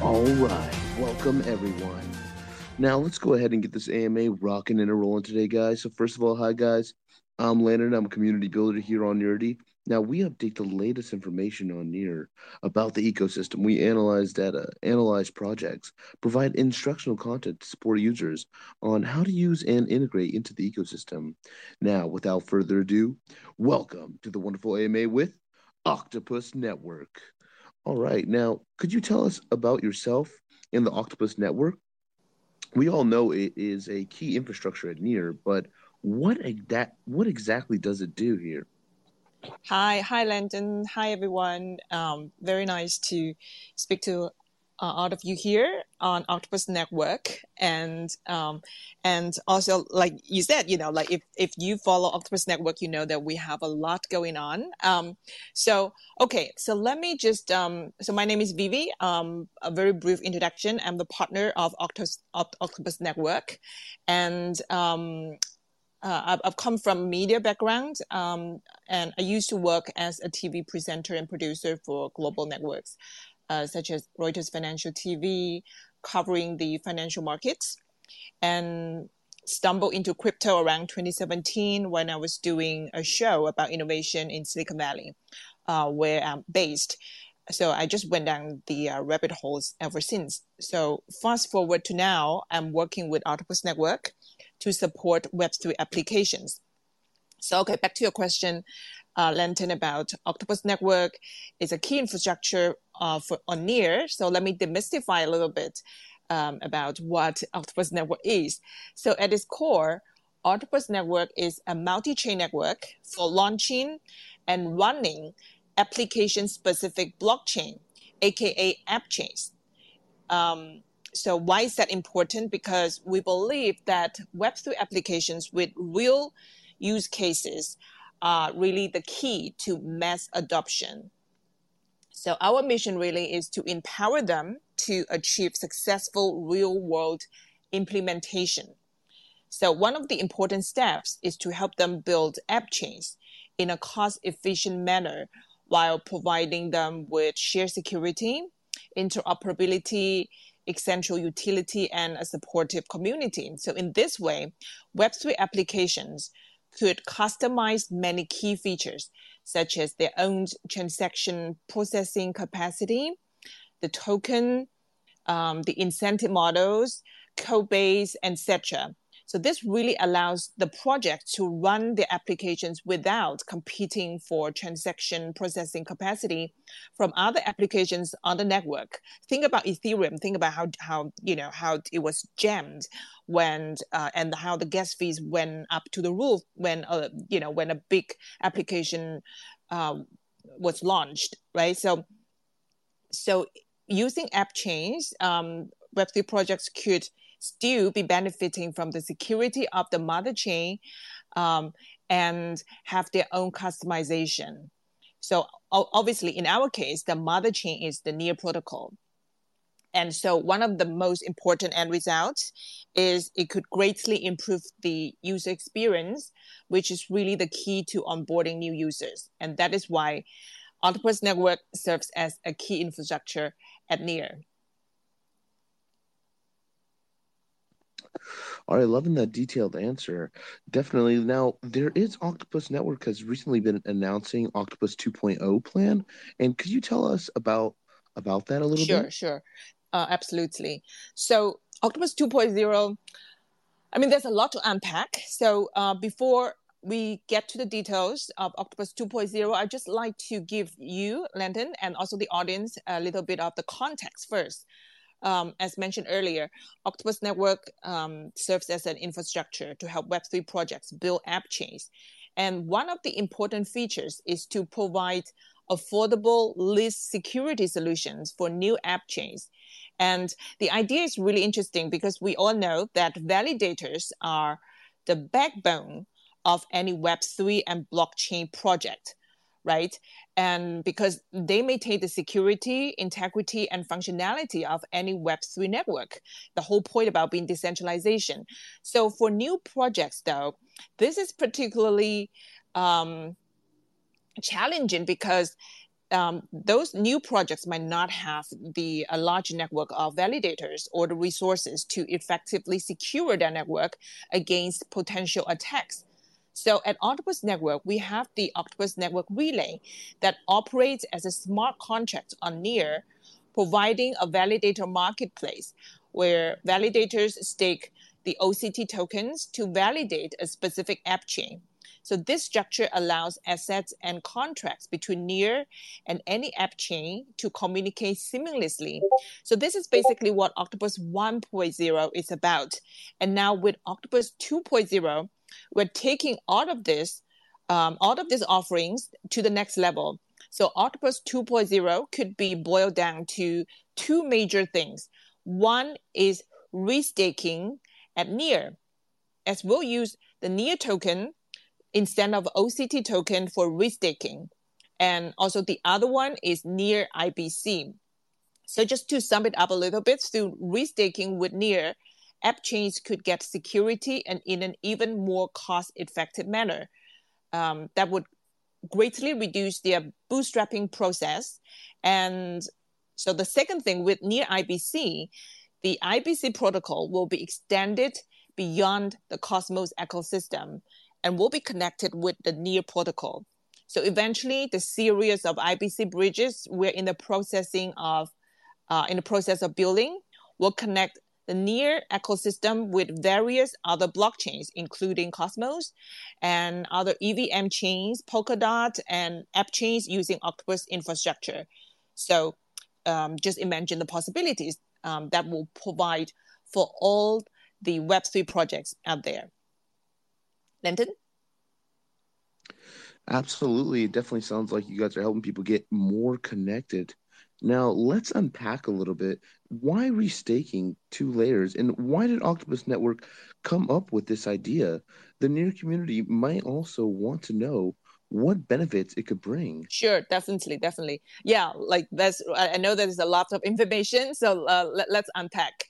All right, welcome everyone. Now let's go ahead and get this AMA rocking and rolling today, guys. So first of all, hi guys. I'm Landon. I'm a community builder here on Nearity. Now we update the latest information on Near about the ecosystem. We analyze data, analyze projects, provide instructional content to support users on how to use and integrate into the ecosystem. Now, without further ado, welcome to the wonderful AMA with Octopus Network. All right. Now, could you tell us about yourself and the Octopus Network? We all know it is a key infrastructure at Near, but what exact what exactly does it do here? Hi, hi, Landon. Hi, everyone. Um, very nice to speak to uh, all of you here on Octopus Network, and um, and also like you said, you know, like if if you follow Octopus Network, you know that we have a lot going on. Um, so okay, so let me just um, so my name is Vivi. Um, a very brief introduction. I'm the partner of Octopus Octopus Network, and um, uh, I've, come from media background, um, and I used to work as a TV presenter and producer for global networks uh, such as Reuters Financial TV, covering the financial markets, and stumbled into crypto around 2017 when I was doing a show about innovation in Silicon Valley, uh, where I'm based. So I just went down the uh, rabbit holes ever since. So fast forward to now, I'm working with Octopus Network to support Web3 applications. So, okay, back to your question uh, Landon about Octopus Network is a key infrastructure uh, for on Near. So let me demystify a little bit um, about what Octopus Network is. So at its core, Octopus Network is a multi-chain network for launching and running application-specific blockchain, aka app chains. Um, so why is that important? Because we believe that Web3 applications with real use cases are really the key to mass adoption. So our mission really is to empower them to achieve successful real world implementation. So one of the important steps is to help them build app chains in a cost efficient manner while providing them with shared security, interoperability, essential utility, and a supportive community. So in this way, Web3 applications could customize many key features, such as their own transaction processing capacity, the token, um, the incentive models, code base, etc. So this really allows the project to run the applications without competing for transaction processing capacity from other applications on the network. Think about Ethereum. Think about how how you know how it was jammed when uh, and how the gas fees went up to the roof when uh, you know when a big application uh, was launched, right? So so using app chains, um, Web3 projects could still be benefiting from the security of the mother chain um, and have their own customization. So obviously, in our case, the mother chain is the Near protocol. And so one of the most important end results is it could greatly improve the user experience, which is really the key to onboarding new users. And that is why Octopus Network serves as a key infrastructure at Near. All right, loving that detailed answer. Definitely. Now, there is Octopus Network has recently been announcing Octopus 2.0 plan, and could you tell us about about that a little sure, bit? Sure, sure. Uh, absolutely. So, Octopus 2.0 I mean, there's a lot to unpack. So, uh, before we get to the details of Octopus 2.0, I'd just like to give you, Landon, and also the audience a little bit of the context first um, as mentioned earlier, Octopus Network um, serves as an infrastructure to help Web3 projects build app chains. And one of the important features is to provide affordable least security solutions for new app chains. And the idea is really interesting because we all know that validators are the backbone of any Web3 and blockchain project right? And because they maintain the security, integrity, and functionality of any Web3 network, the whole point about being decentralization. So for new projects, though, this is particularly um, challenging because um, those new projects might not have the a large network of validators or the resources to effectively secure their network against potential attacks. So at Octopus Network, we have the Octopus Network Relay that operates as a smart contract on Near, providing a validator marketplace where validators stake the OCT tokens to validate a specific app chain. So this structure allows assets and contracts between Near and any app chain to communicate seamlessly. So this is basically what Octopus 1.0 is about. And now with Octopus 2.0, we're taking all of this, um, all of these offerings to the next level. So Octopus 2.0 could be boiled down to two major things. One is restaking at Near, as we'll use the Near token instead of OCT token for restaking. And also the other one is near IBC. So just to sum it up a little bit, through restaking with near, app chains could get security and in an even more cost-effective manner. Um, that would greatly reduce their bootstrapping process. And so the second thing with near IBC, the IBC protocol will be extended beyond the Cosmos ecosystem and will be connected with the Near protocol. So eventually, the series of IBC bridges we're in the processing of, uh, in the process of building, will connect the Near ecosystem with various other blockchains, including Cosmos and other EVM chains, Polkadot, and app chains using Octopus infrastructure. So um, just imagine the possibilities um, that will provide for all the Web3 projects out there. Landon? Absolutely. It definitely sounds like you guys are helping people get more connected. Now, let's unpack a little bit. Why restaking two layers and why did Octopus Network come up with this idea? The near community might also want to know what benefits it could bring. Sure, definitely, definitely. Yeah, like that's, I know there's a lot of information, so uh, let, us unpack.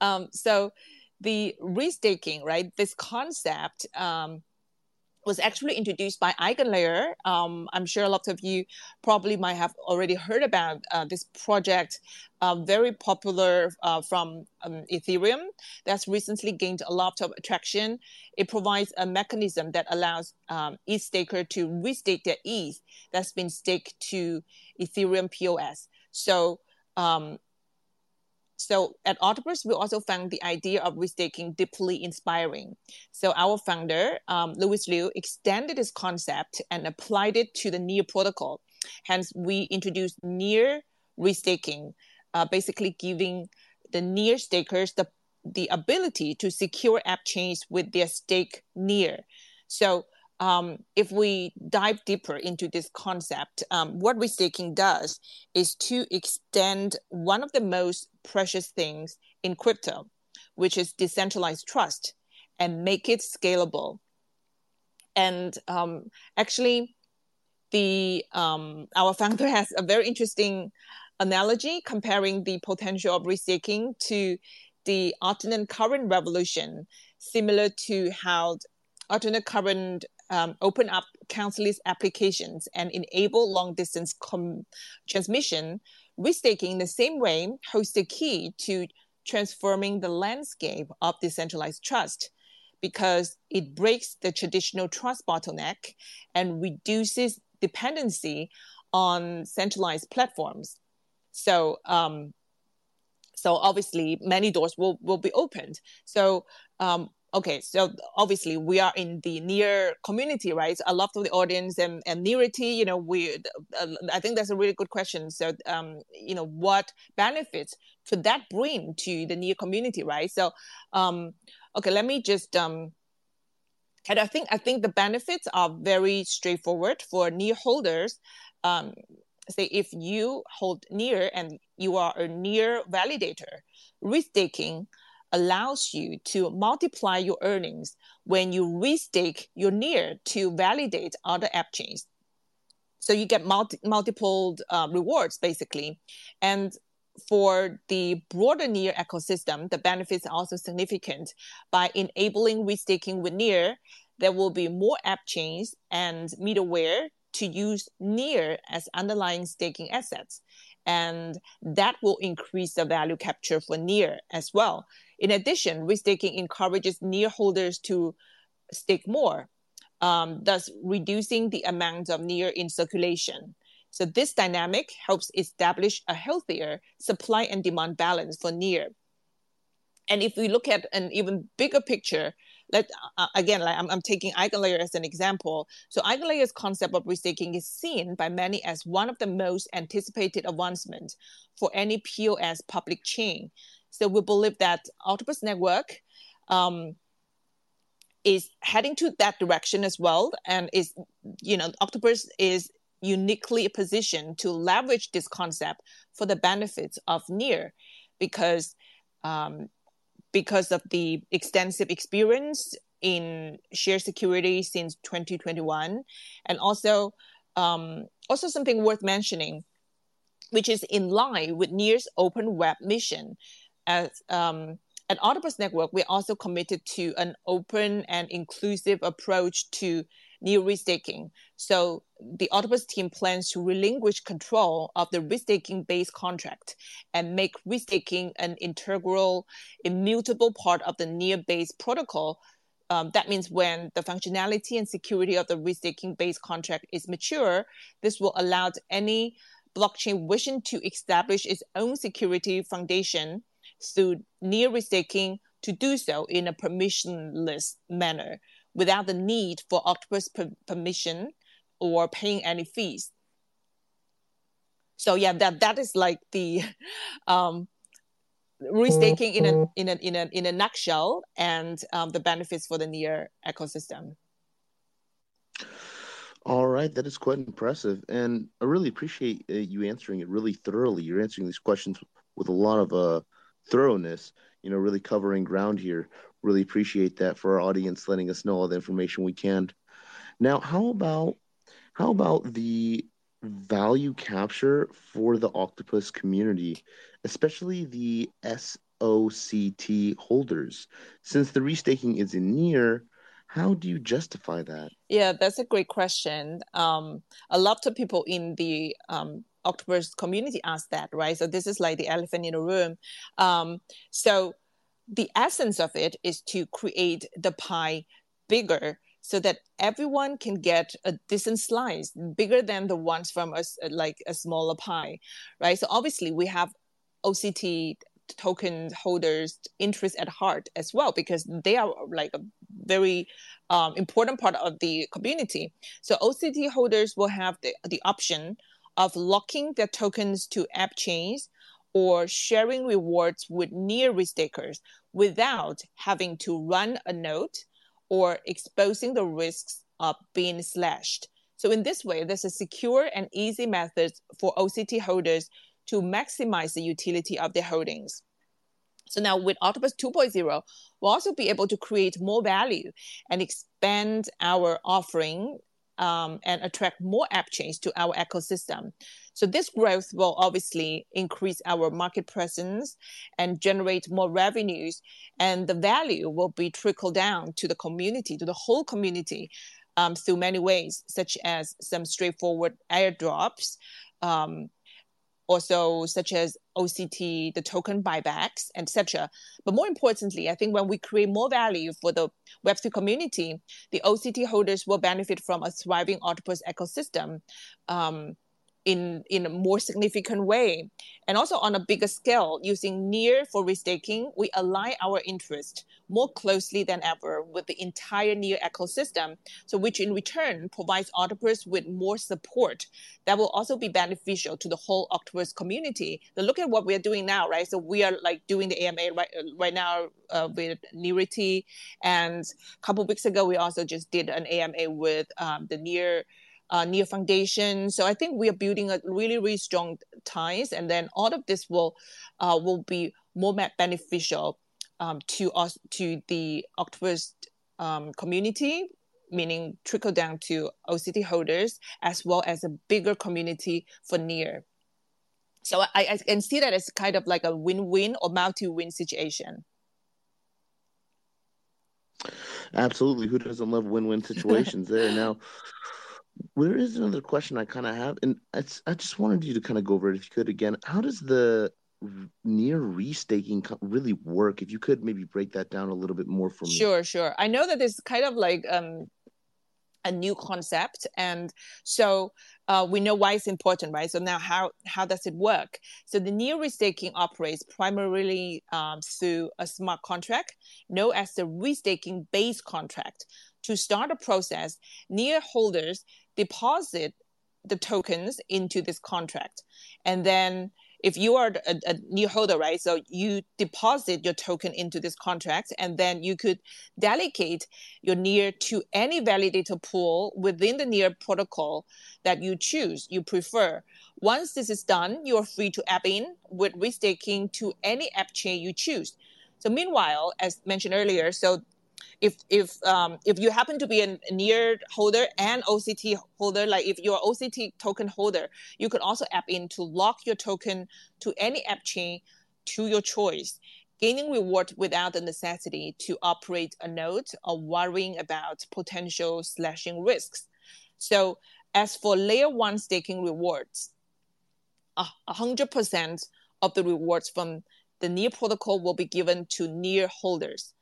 Um, so, the restaking, right? This concept um, was actually introduced by EigenLayer. Um, I'm sure a lot of you probably might have already heard about uh, this project, uh, very popular uh, from um, Ethereum, that's recently gained a lot of traction. It provides a mechanism that allows um, ETH staker to restake their ETH that's been staked to Ethereum POS. So um, so at Octopus, we also found the idea of restaking deeply inspiring. So our founder, um, Louis Liu, extended this concept and applied it to the Near protocol. Hence, we introduced Near restaking, uh, basically giving the Near stakers the, the ability to secure app chains with their stake Near. So um, if we dive deeper into this concept, um, what restaking does is to extend one of the most precious things in crypto, which is decentralized trust, and make it scalable. And um, actually, the um, our founder has a very interesting analogy comparing the potential of restaking to the alternate current revolution, similar to how alternate current um, open up countless applications and enable long distance com- transmission, restaking in the same way holds the key to transforming the landscape of decentralized trust because it breaks the traditional trust bottleneck and reduces dependency on centralized platforms. So, um, so obviously, many doors will, will be opened. So, um, okay so obviously we are in the near community right? A lot of the audience and, and nearity you know we uh, i think that's a really good question. So um, you know what benefits could that bring to the near community right? So um, okay let me just um, and i think i think the benefits are very straightforward for near holders. Um, say if you hold near and you are a near validator restaking allows you to multiply your earnings when you restake your near to validate other app chains. So you get multi- multiple uh, rewards basically. And for the broader near ecosystem, the benefits are also significant. By enabling restaking with near, there will be more app chains and middleware to use NEAR as underlying staking assets. And that will increase the value capture for NEAR as well. In addition, restaking encourages NEAR holders to stake more, um, thus reducing the amount of NEAR in circulation. So this dynamic helps establish a healthier supply and demand balance for NEAR. And if we look at an even bigger picture, let uh, again, like I'm, I'm taking EigenLayer as an example. So EigenLayer's concept of restaking is seen by many as one of the most anticipated advancements for any POS public chain. So we believe that Octopus Network um, is heading to that direction as well, and is you know Octopus is uniquely positioned to leverage this concept for the benefits of NEAR, because um, because of the extensive experience in share security since 2021, and also um, also something worth mentioning, which is in line with NEAR's open web mission. As um, at Octopus Network, we're also committed to an open and inclusive approach to NEAR restaking. So the Octopus team plans to relinquish control of the restaking based contract and make restaking an integral, immutable part of the NEAR based protocol. Um, that means when the functionality and security of the restaking based contract is mature, this will allow any blockchain wishing to establish its own security foundation through NEAR restaking to do so in a permissionless manner without the need for Octopus per- permission or paying any fees. So yeah, that that is like the um, restaking in a in a in a in a nutshell, and um, the benefits for the NEAR ecosystem. All right, that is quite impressive, and I really appreciate uh, you answering it really thoroughly. You're answering these questions with a lot of uh, thoroughness. You know, really covering ground here. Really appreciate that for our audience, letting us know all the information we can. Now, how about how about the value capture for the octopus community, especially the SOCT holders? Since the restaking is in NEAR, how do you justify that? Yeah, that's a great question. Um, a lot of people in the um, octopus community ask that, right? So this is like the elephant in the room. Um, so the essence of it is to create the pie bigger so that everyone can get a decent slice bigger than the ones from a, like a smaller pie right? So obviously we have oct token holders interest at heart as well because they are like a very um, important part of the community. So oct holders will have the, the option of locking their tokens to app chains or sharing rewards with NEAR restakers without having to run a node or exposing the risks of being slashed. So in this way, there's a secure and easy method for OCT holders to maximize the utility of their holdings. So now with Octopus 2.0, we'll also be able to create more value and expand our offering um, and attract more app chains to our ecosystem. So this growth will obviously increase our market presence and generate more revenues, and the value will be trickled down to the community, to the whole community, um, through many ways, such as some straightforward airdrops. Um, also such as OCT, the token buybacks, etc. But more importantly, I think when we create more value for the Web3 community, the OCT holders will benefit from a thriving Octopus ecosystem. Um, in in a more significant way. And also on a bigger scale using NEAR for restaking we align our interest more closely than ever with the entire NEAR ecosystem so which in return provides octopus with more support that will also be beneficial to the whole octopus community. Now look at what we're doing now right? So we are like doing the ama right, right now uh, with Nearity and a couple weeks ago we also just did an ama with um, the NEAR uh, NEAR Foundation. So I think we are building a really, really strong ties, and then all of this will uh, will be more beneficial um, to us to the Octopus um, community, meaning trickle down to OCT holders as well as a bigger community for NEAR. So I, I can see that as kind of like a win-win or multi-win situation. Absolutely. Who doesn't love win-win situations there? Now, there is another question I kind of have, and I just wanted you to kind of go over it if you could again. How does the near restaking really work? If you could maybe break that down a little bit more for me. Sure, sure. I know that it's kind of like um, a new concept, and so uh, we know why it's important, right? So now, how how does it work? So the near restaking operates primarily um, through a smart contract known as the restaking base contract. To start a process, near holders deposit the tokens into this contract. And then if you are a, a, near holder, right? So you deposit your token into this contract, and then you could delegate your near to any validator pool within the near protocol that you choose, you prefer. Once this is done, you are free to app in with restaking to any app chain you choose. So meanwhile, as mentioned earlier, so if if um, if you happen to be a near holder and OCT holder, like if you're OCT token holder, you could also app in to lock your token to any app chain to your choice, gaining reward without the necessity to operate a node or worrying about potential slashing risks. So as for layer one staking rewards, hundred percent of the rewards from the near protocol will be given to near holders.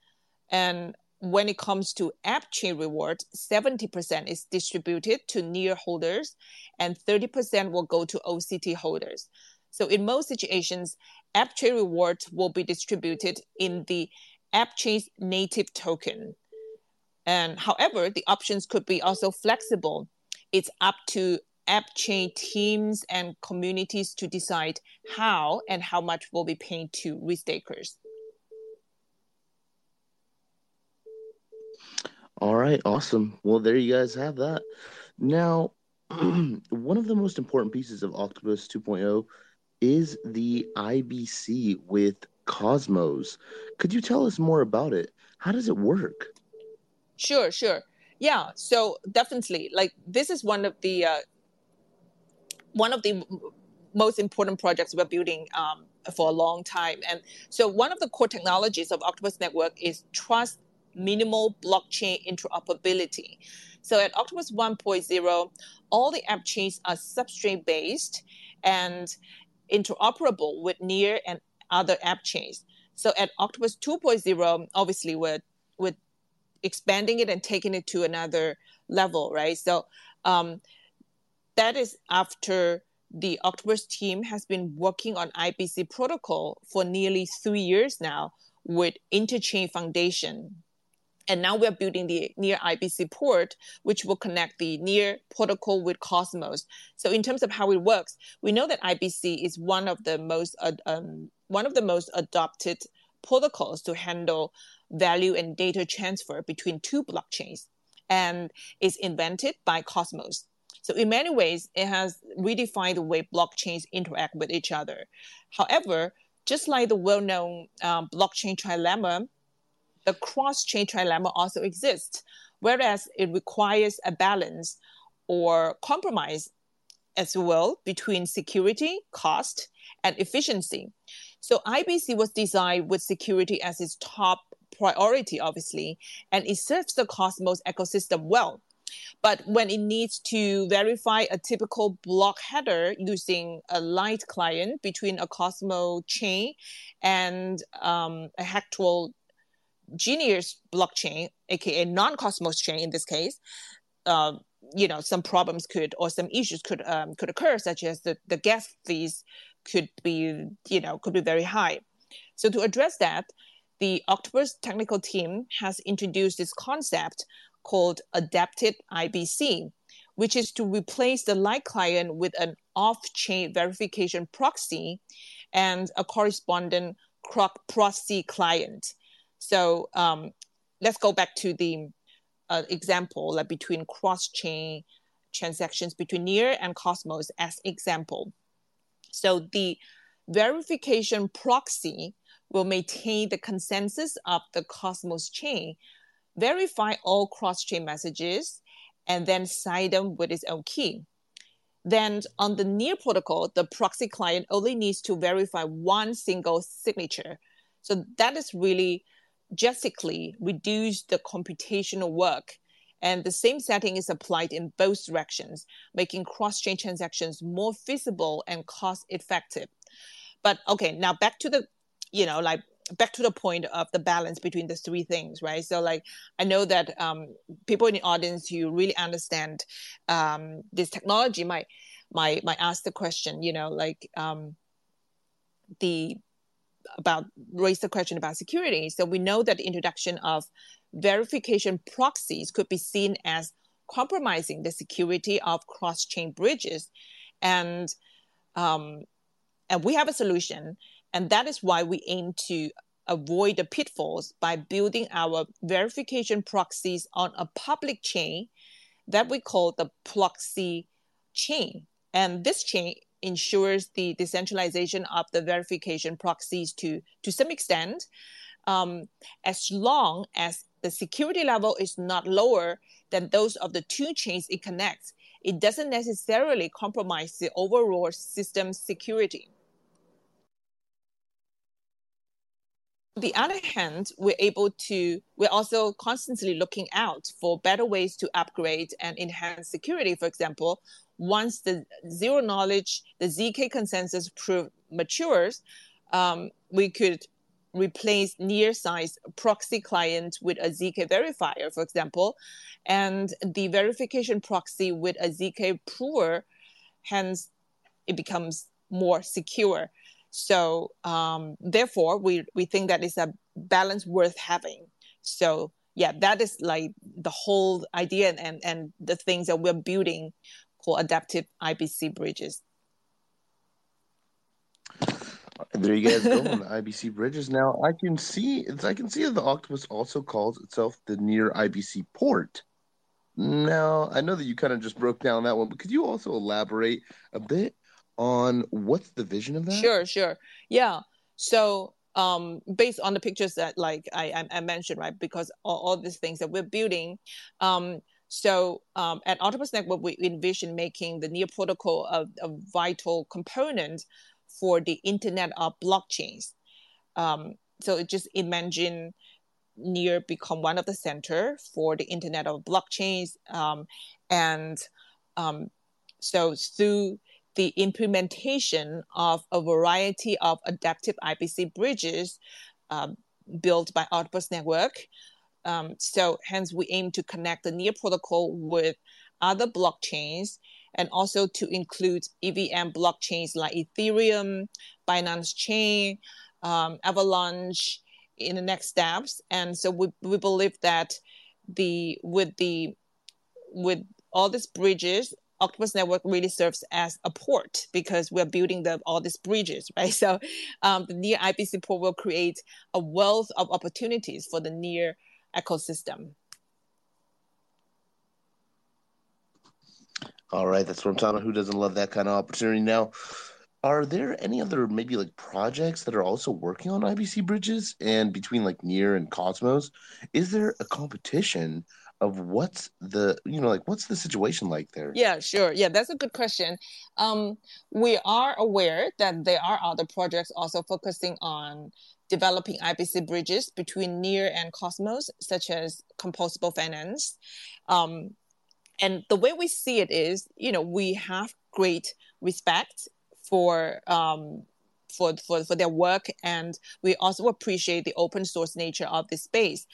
And when it comes to app chain rewards, 70% is distributed to near holders and 30% will go to OCT holders. So in most situations, app chain rewards will be distributed in the app chain's native token. And however, the options could be also flexible. It's up to app chain teams and communities to decide how and how much will be paid to restakers. All right, awesome. Well, there you guys have that. Now, one of the most important pieces of Octopus 2.0 is the IBC with Cosmos. Could you tell us more about it? How does it work? Sure, sure. Yeah, so definitely, like this is one of the uh, one of the most important projects we're building um, for a long time. And so, one of the core technologies of Octopus Network is trust minimal blockchain interoperability. So at Octopus 1.0, all the app chains are substrate based and interoperable with near and other app chains. So at Octopus 2.0, obviously we're, we're expanding it and taking it to another level, right? So um, that is after the Octopus team has been working on IBC protocol for nearly three years now with Interchain Foundation. And now we're building the near IBC port, which will connect the near protocol with Cosmos. So in terms of how it works, we know that IBC is one of the most um, one of the most adopted protocols to handle value and data transfer between two blockchains, and is invented by Cosmos. So in many ways, it has redefined the way blockchains interact with each other. However, just like the well-known um, blockchain trilemma the cross-chain trilemma also exists, whereas it requires a balance or compromise as well between security, cost, and efficiency. So IBC was designed with security as its top priority, obviously, and it serves the Cosmos ecosystem well. But when it needs to verify a typical block header using a light client between a Cosmos chain and um, a actual Genius blockchain, aka non-Cosmos chain in this case, uh, you know, some problems could or some issues could um, could occur, such as the, the gas fees could be, you know, could be very high. So to address that, the Octopus technical team has introduced this concept called adapted IBC, which is to replace the light client with an off-chain verification proxy and a corresponding proxy client. So um, let's go back to the uh, example like between cross-chain transactions between Near and Cosmos as example. So the verification proxy will maintain the consensus of the Cosmos chain, verify all cross-chain messages, and then sign them with its own key. Then on the Near protocol, the proxy client only needs to verify one single signature. So that is really drastically reduce the computational work And the same setting is applied in both directions, making cross-chain transactions more feasible and cost-effective. But okay, now back to the, you know, like back to the point of the balance between the three things, right? So, like, I know that um, people in the audience who really understand um, this technology might might might ask the question, you know, like um, the about raise the question about security. So we know that the introduction of verification proxies could be seen as compromising the security of cross-chain bridges, and um, and we have a solution and that is why we aim to avoid the pitfalls by building our verification proxies on a public chain that we call the Ploxy chain. And this chain ensures the decentralization of the verification proxies to, to some extent, um, as long as the security level is not lower than those of the two chains it connects. It doesn't necessarily compromise the overall system security. The other hand, we're able to, we're also constantly looking out for better ways to upgrade and enhance security. For example, once the zero knowledge, the ZK consensus proof matures, um, we could replace near size proxy client with a ZK verifier, for example, and the verification proxy with a ZK prover, hence it becomes more secure. So um, therefore, we we think that is a balance worth having. So yeah, that is like the whole idea and and, the things that we're building called adaptive IBC bridges. There you guys go on the IBC bridges. Now I can see I can see that the Octopus also calls itself the near IBC port. Now I know that you kind of just broke down that one, but could you also elaborate a bit on what's the vision of that? Sure, sure. Yeah. So um, based on the pictures that like I, I mentioned, right? Because all, all these things that we're building. Um, so um, at Octopus Network, we envision making the NEAR protocol a, a vital component for the Internet of blockchains. Um, so just imagine NEAR become one of the center for the Internet of blockchains, um, and um, so through the implementation of a variety of adaptive IBC bridges um, built by Octopus Network. Um, so hence we aim to connect the NEAR protocol with other blockchains and also to include EVM blockchains like Ethereum, Binance Chain, um, Avalanche in the next steps. And so we, we believe that the with the with all these bridges Octopus Network really serves as a port because we're building the, all these bridges, right? So um, the near IBC port will create a wealth of opportunities for the near ecosystem. All right, that's I'm talking. Who doesn't love that kind of opportunity? Now, are there any other maybe like projects that are also working on IBC bridges and between like Near and Cosmos? Is there a competition of what's the you know like what's the situation like there? Yeah sure. Yeah that's a good question. Um, we are aware that there are other projects also focusing on developing ibc bridges between near and cosmos such as composable finance. Um, and the way we see it is you know we have great respect for um, for, for, for their work and we also appreciate the open source nature of this space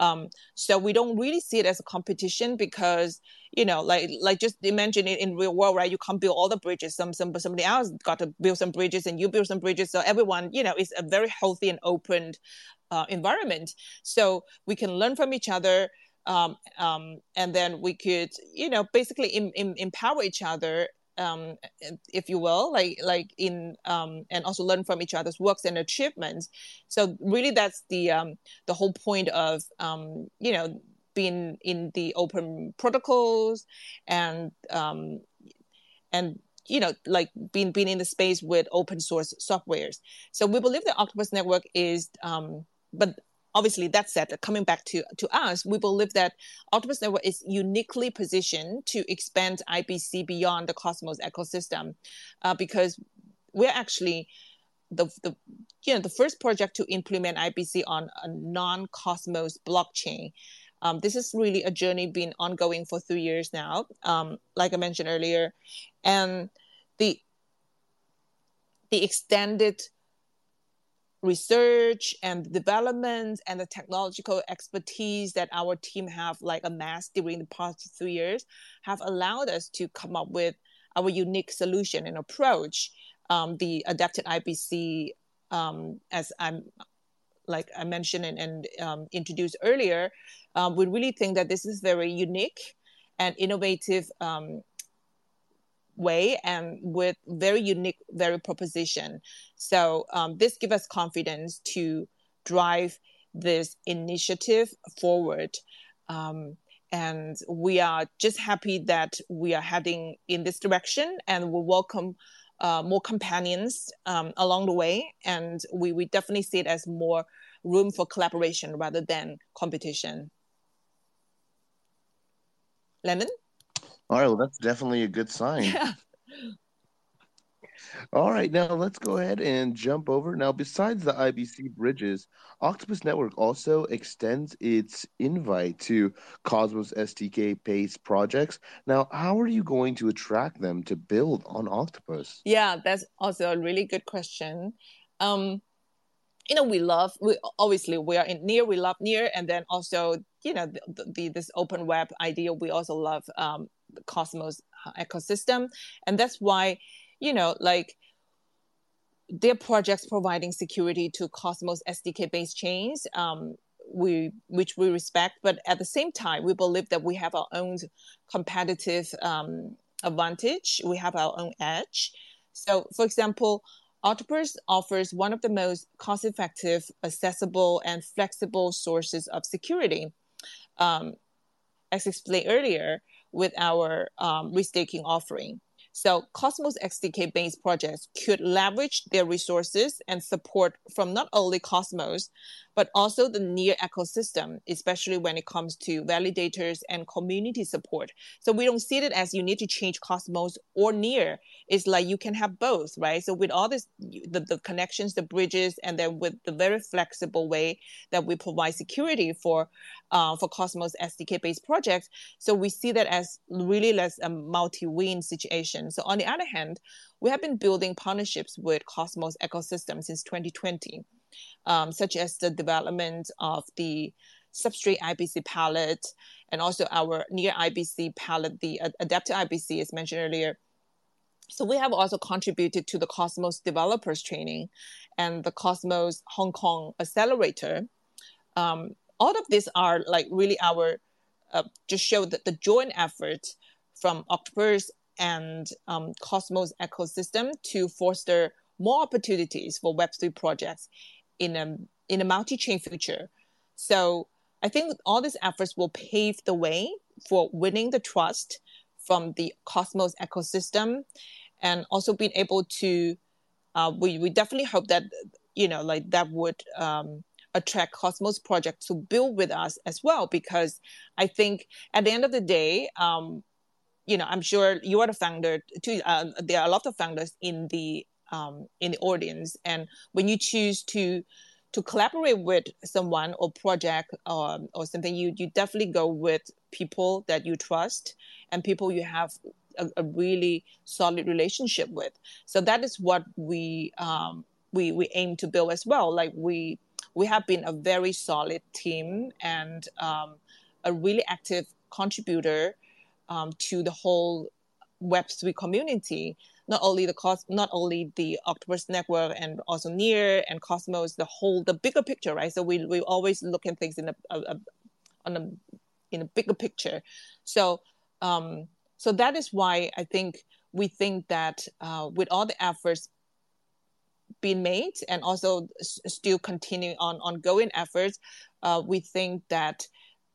um, so we don't really see it as a competition because you know, like like just imagine it in real world, right? You can't build all the bridges. Some some somebody else got to build some bridges, and you build some bridges. So everyone, you know, is a very healthy and open uh, environment. So we can learn from each other. Um, um, and then we could, you know, basically empower each other um, if you will, like like in um, and also learn from each other's works and achievements. So really, that's the um, the whole point of um, you know being in the open protocols and um, and you know like being being in the space with open source softwares. So we believe the Octopus Network is, um, but obviously that said coming back to, to us we believe that octopus network is uniquely positioned to expand ibc beyond the cosmos ecosystem uh, because we're actually the, the you know the first project to implement ibc on a non-cosmos blockchain. Um, this is really a journey been ongoing for three years now, um, like I mentioned earlier, and the the extended research and development and the technological expertise that our team have like amassed during the past three years have allowed us to come up with our unique solution and approach um, the adapted ibc um, as i'm like i mentioned and, and um, introduced earlier um, we really think that this is very unique and innovative um, way and with very unique very proposition. So um, this gives us confidence to drive this initiative forward. Um, and we are just happy that we are heading in this direction and we welcome uh, more companions um, along the way. And we, we definitely see it as more room for collaboration rather than competition. Landon? All right, well, that's definitely a good sign. Yeah. All right, now let's go ahead and jump over. Now, besides the IBC bridges, Octopus Network also extends its invite to Cosmos SDK based projects. Now, how are you going to attract them to build on Octopus? Yeah, that's also a really good question. Um, you know, we love, we obviously we are in near, we love near, and then also, you know, the, the this open web idea, we also love um, Cosmos uh, ecosystem, and that's why you know, like their projects providing security to Cosmos SDK based chains, um, we which we respect, but at the same time, we believe that we have our own competitive um, advantage. We have our own edge. So, for example, Octopus offers one of the most cost effective, accessible, and flexible sources of security. Um, as explained earlier, with our um, restaking offering. So Cosmos SDK based projects could leverage their resources and support from not only Cosmos, but also the near ecosystem, especially when it comes to validators and community support. So we don't see it as you need to change Cosmos or near. It's like you can have both, right? So with all this, the, the connections, the bridges, and then with the very flexible way that we provide security for uh, for Cosmos SDK based projects, so we see that as really less a multi-win situation. So on the other hand, we have been building partnerships with Cosmos ecosystem since 2020 um, such as the development of the substrate IBC pallet and also our near IBC pallet, the adaptive IBC, as mentioned earlier. So we have also contributed to the Cosmos developers training and the Cosmos Hong Kong accelerator. Um, all of these are like really our uh, just show that the joint effort from Octopus and um, Cosmos ecosystem to foster more opportunities for Web3 projects in a in a multi-chain future. So I think all these efforts will pave the way for winning the trust from the Cosmos ecosystem, and also being able to. Uh, we we definitely hope that you know like that would um, attract Cosmos project to build with us as well because I think at the end of the day. Um, you know, I'm sure you are the founder too. Uh, there are a lot of founders in the um, in the audience. And when you choose to to collaborate with someone or project um, or something, you you definitely go with people that you trust and people you have a, a really solid relationship with. So that is what we um, we we aim to build as well. Like we we have been a very solid team and um, a really active contributor um, to the whole Web3 community not only the cost, not only the Octopus network and also Near and Cosmos, the whole, the bigger picture, right? So we we always look at things in a, a, a on a in a bigger picture. So um, so that is why I think we think that uh, with all the efforts being made and also still continuing on ongoing efforts, uh, we think that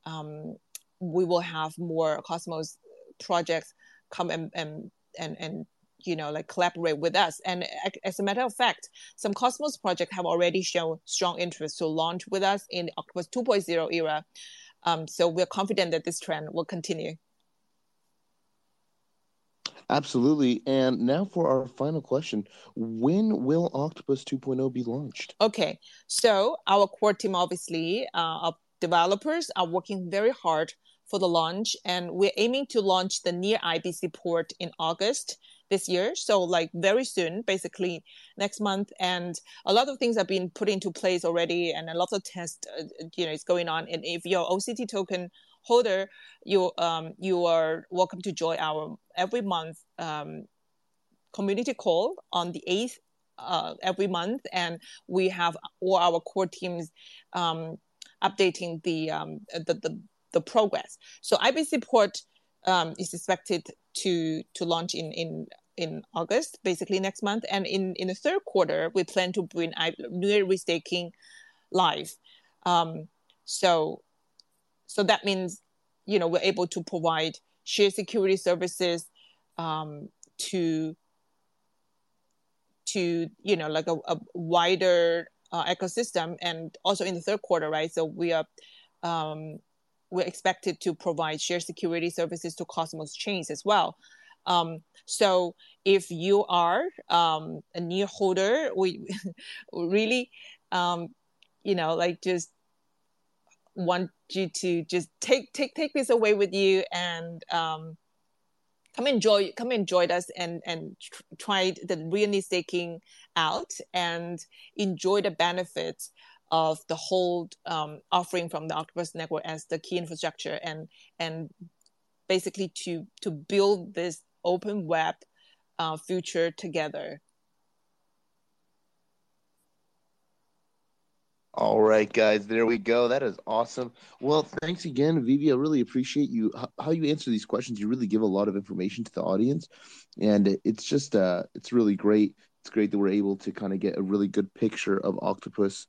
um, we will have more Cosmos projects come and and and, and you know like collaborate with us and as a matter of fact some cosmos projects have already shown strong interest to launch with us in the octopus 2.0 era um, so we're confident that this trend will continue Absolutely. And now for our final question When will Octopus 2.0 be launched? Okay. So, our core team, obviously, uh, developers are working very hard for the launch, and we're aiming to launch the near IBC port in August this year. So like very soon, basically next month, and a lot of things have been put into place already, and a lot of tests, uh, you know, is going on. And if you're OCT token holder, you um you are welcome to join our every month um, community call on the eighth uh, every month, and we have all our core teams um, updating the, um, the, the the progress. So IBC port um, is expected to to launch in in in August, basically next month, and in in the third quarter we plan to bring near restaking live. Um, so so that means you know we're able to provide shared security services um, to to you know like a, a wider uh, ecosystem. And also in the third quarter right? So we are um, we're expected to provide shared security services to cosmos chains as well um, so if you are um, a new holder we really um, you know like just want you to just take take take this away with you and um, come enjoy come enjoy us and and try the restaking out and enjoy the benefits of the whole um, offering from the Octopus network as the key infrastructure and and basically to to build this open web uh, future together All right, guys, there we go. That is awesome. Well, thanks again, Vivi. I really appreciate you how you answer these questions. You really give a lot of information to the audience, and it's just uh, it's really great. It's great that we're able to kind of get a really good picture of Octopus,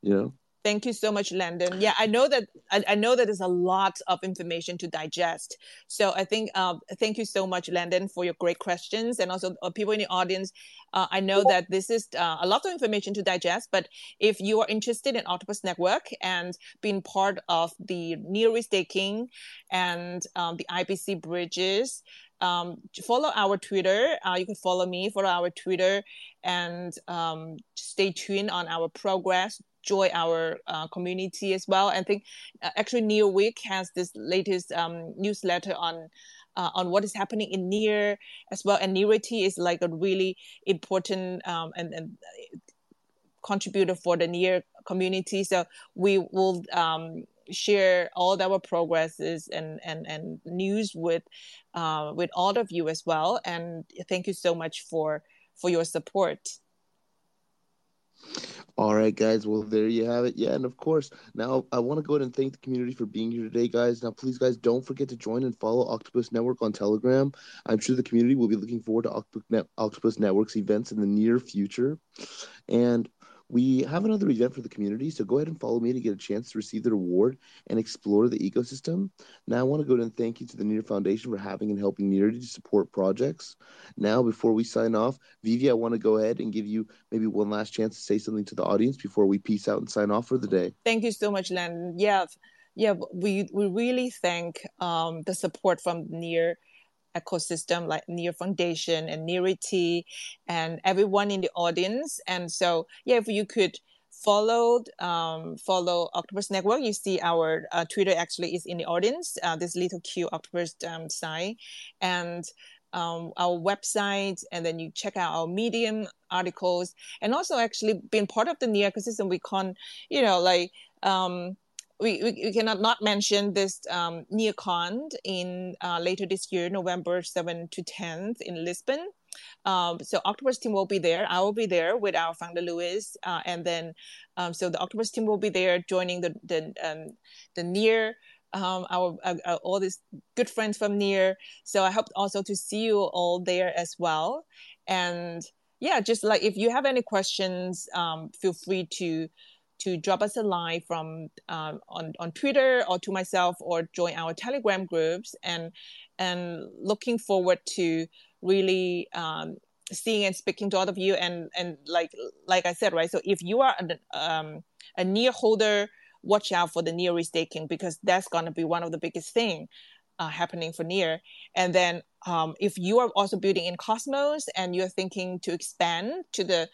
you know, Thank you so much, Landon. Yeah, I know that I, I, know that there's a lot of information to digest. So I think uh, thank you so much, Landon, for your great questions, and also uh, people in the audience. Uh, I know that this is uh, a lot of information to digest, but if you are interested in Octopus Network and being part of the near restaking and um, the IBC bridges, um, follow our Twitter. Uh, you can follow me, follow our Twitter, and um, stay tuned on our progress join our uh, community as well. I think uh, actually Near Week has this latest um, newsletter on uh, on what is happening in near as well. And nearity is like a really important um, and, and contributor for the near community. So we will um, share all our progresses and, and, and news with uh, with all of you as well. And thank you so much for for your support. All right, guys. Well, there you have it. Yeah, and of course, now I want to go ahead and thank the community for being here today, guys. Now, please, guys, don't forget to join and follow Octopus Network on Telegram. I'm sure the community will be looking forward to Octopus Network's events in the near future. And we have another event for the community, so go ahead and follow me to get a chance to receive the reward and explore the ecosystem. Now, I want to go ahead and thank you to the Near Foundation for having and helping Nearity to support projects. Now, before we sign off, Vivi, I want to go ahead and give you maybe one last chance to say something to the audience before we peace out and sign off for the day. Thank you so much, Len. Yeah, yeah, we we really thank um, the support from Near ecosystem like Near Foundation and Nearity and everyone in the audience. And so, yeah, if you could follow um, follow Octopus Network, you see our uh, Twitter actually is in the audience. Uh, this little cute Octopus um, sign, and um, our website, and then you check out our Medium articles, and also actually being part of the Near ecosystem, we can, you know, like um, we, we, cannot not mention this um, NearCon in uh, later this year, November 7th to 10th in Lisbon. Um, so Octopus team will be there. I will be there with our founder Louis, uh, and then um, so the Octopus team will be there joining the the um, the near. Um, our, our, our, all these good friends from near. So I hope also to see you all there as well. And yeah, just like if you have any questions, um, feel free to to drop us a line from um, on on Twitter or to myself or join our Telegram groups and and looking forward to really um, seeing and speaking to all of you. And and like like I said right so if you are a, um, a near holder watch out for the near restaking because that's going to be one of the biggest thing uh, happening for near. And then um, if you are also building in cosmos and you're thinking to expand to the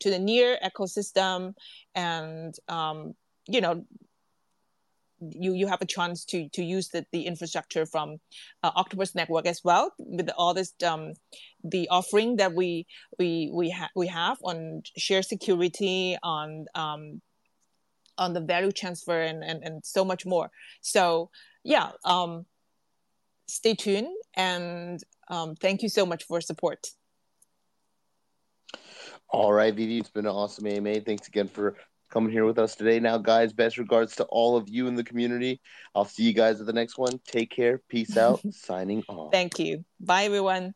to the near ecosystem and um, you know you you have a chance to to use the, the infrastructure from uh, Octopus Network as well with all this um, the offering that we we we have we have on share security on um, on the value transfer and, and and so much more. So yeah, um, stay tuned and um, thank you so much for support. All right, Vivi, it's been an awesome AMA. Thanks again for coming here with us today. Now, guys, best regards to all of you in the community. I'll see you guys at the next one. Take care. Peace out. Signing off. Thank you. Bye, everyone.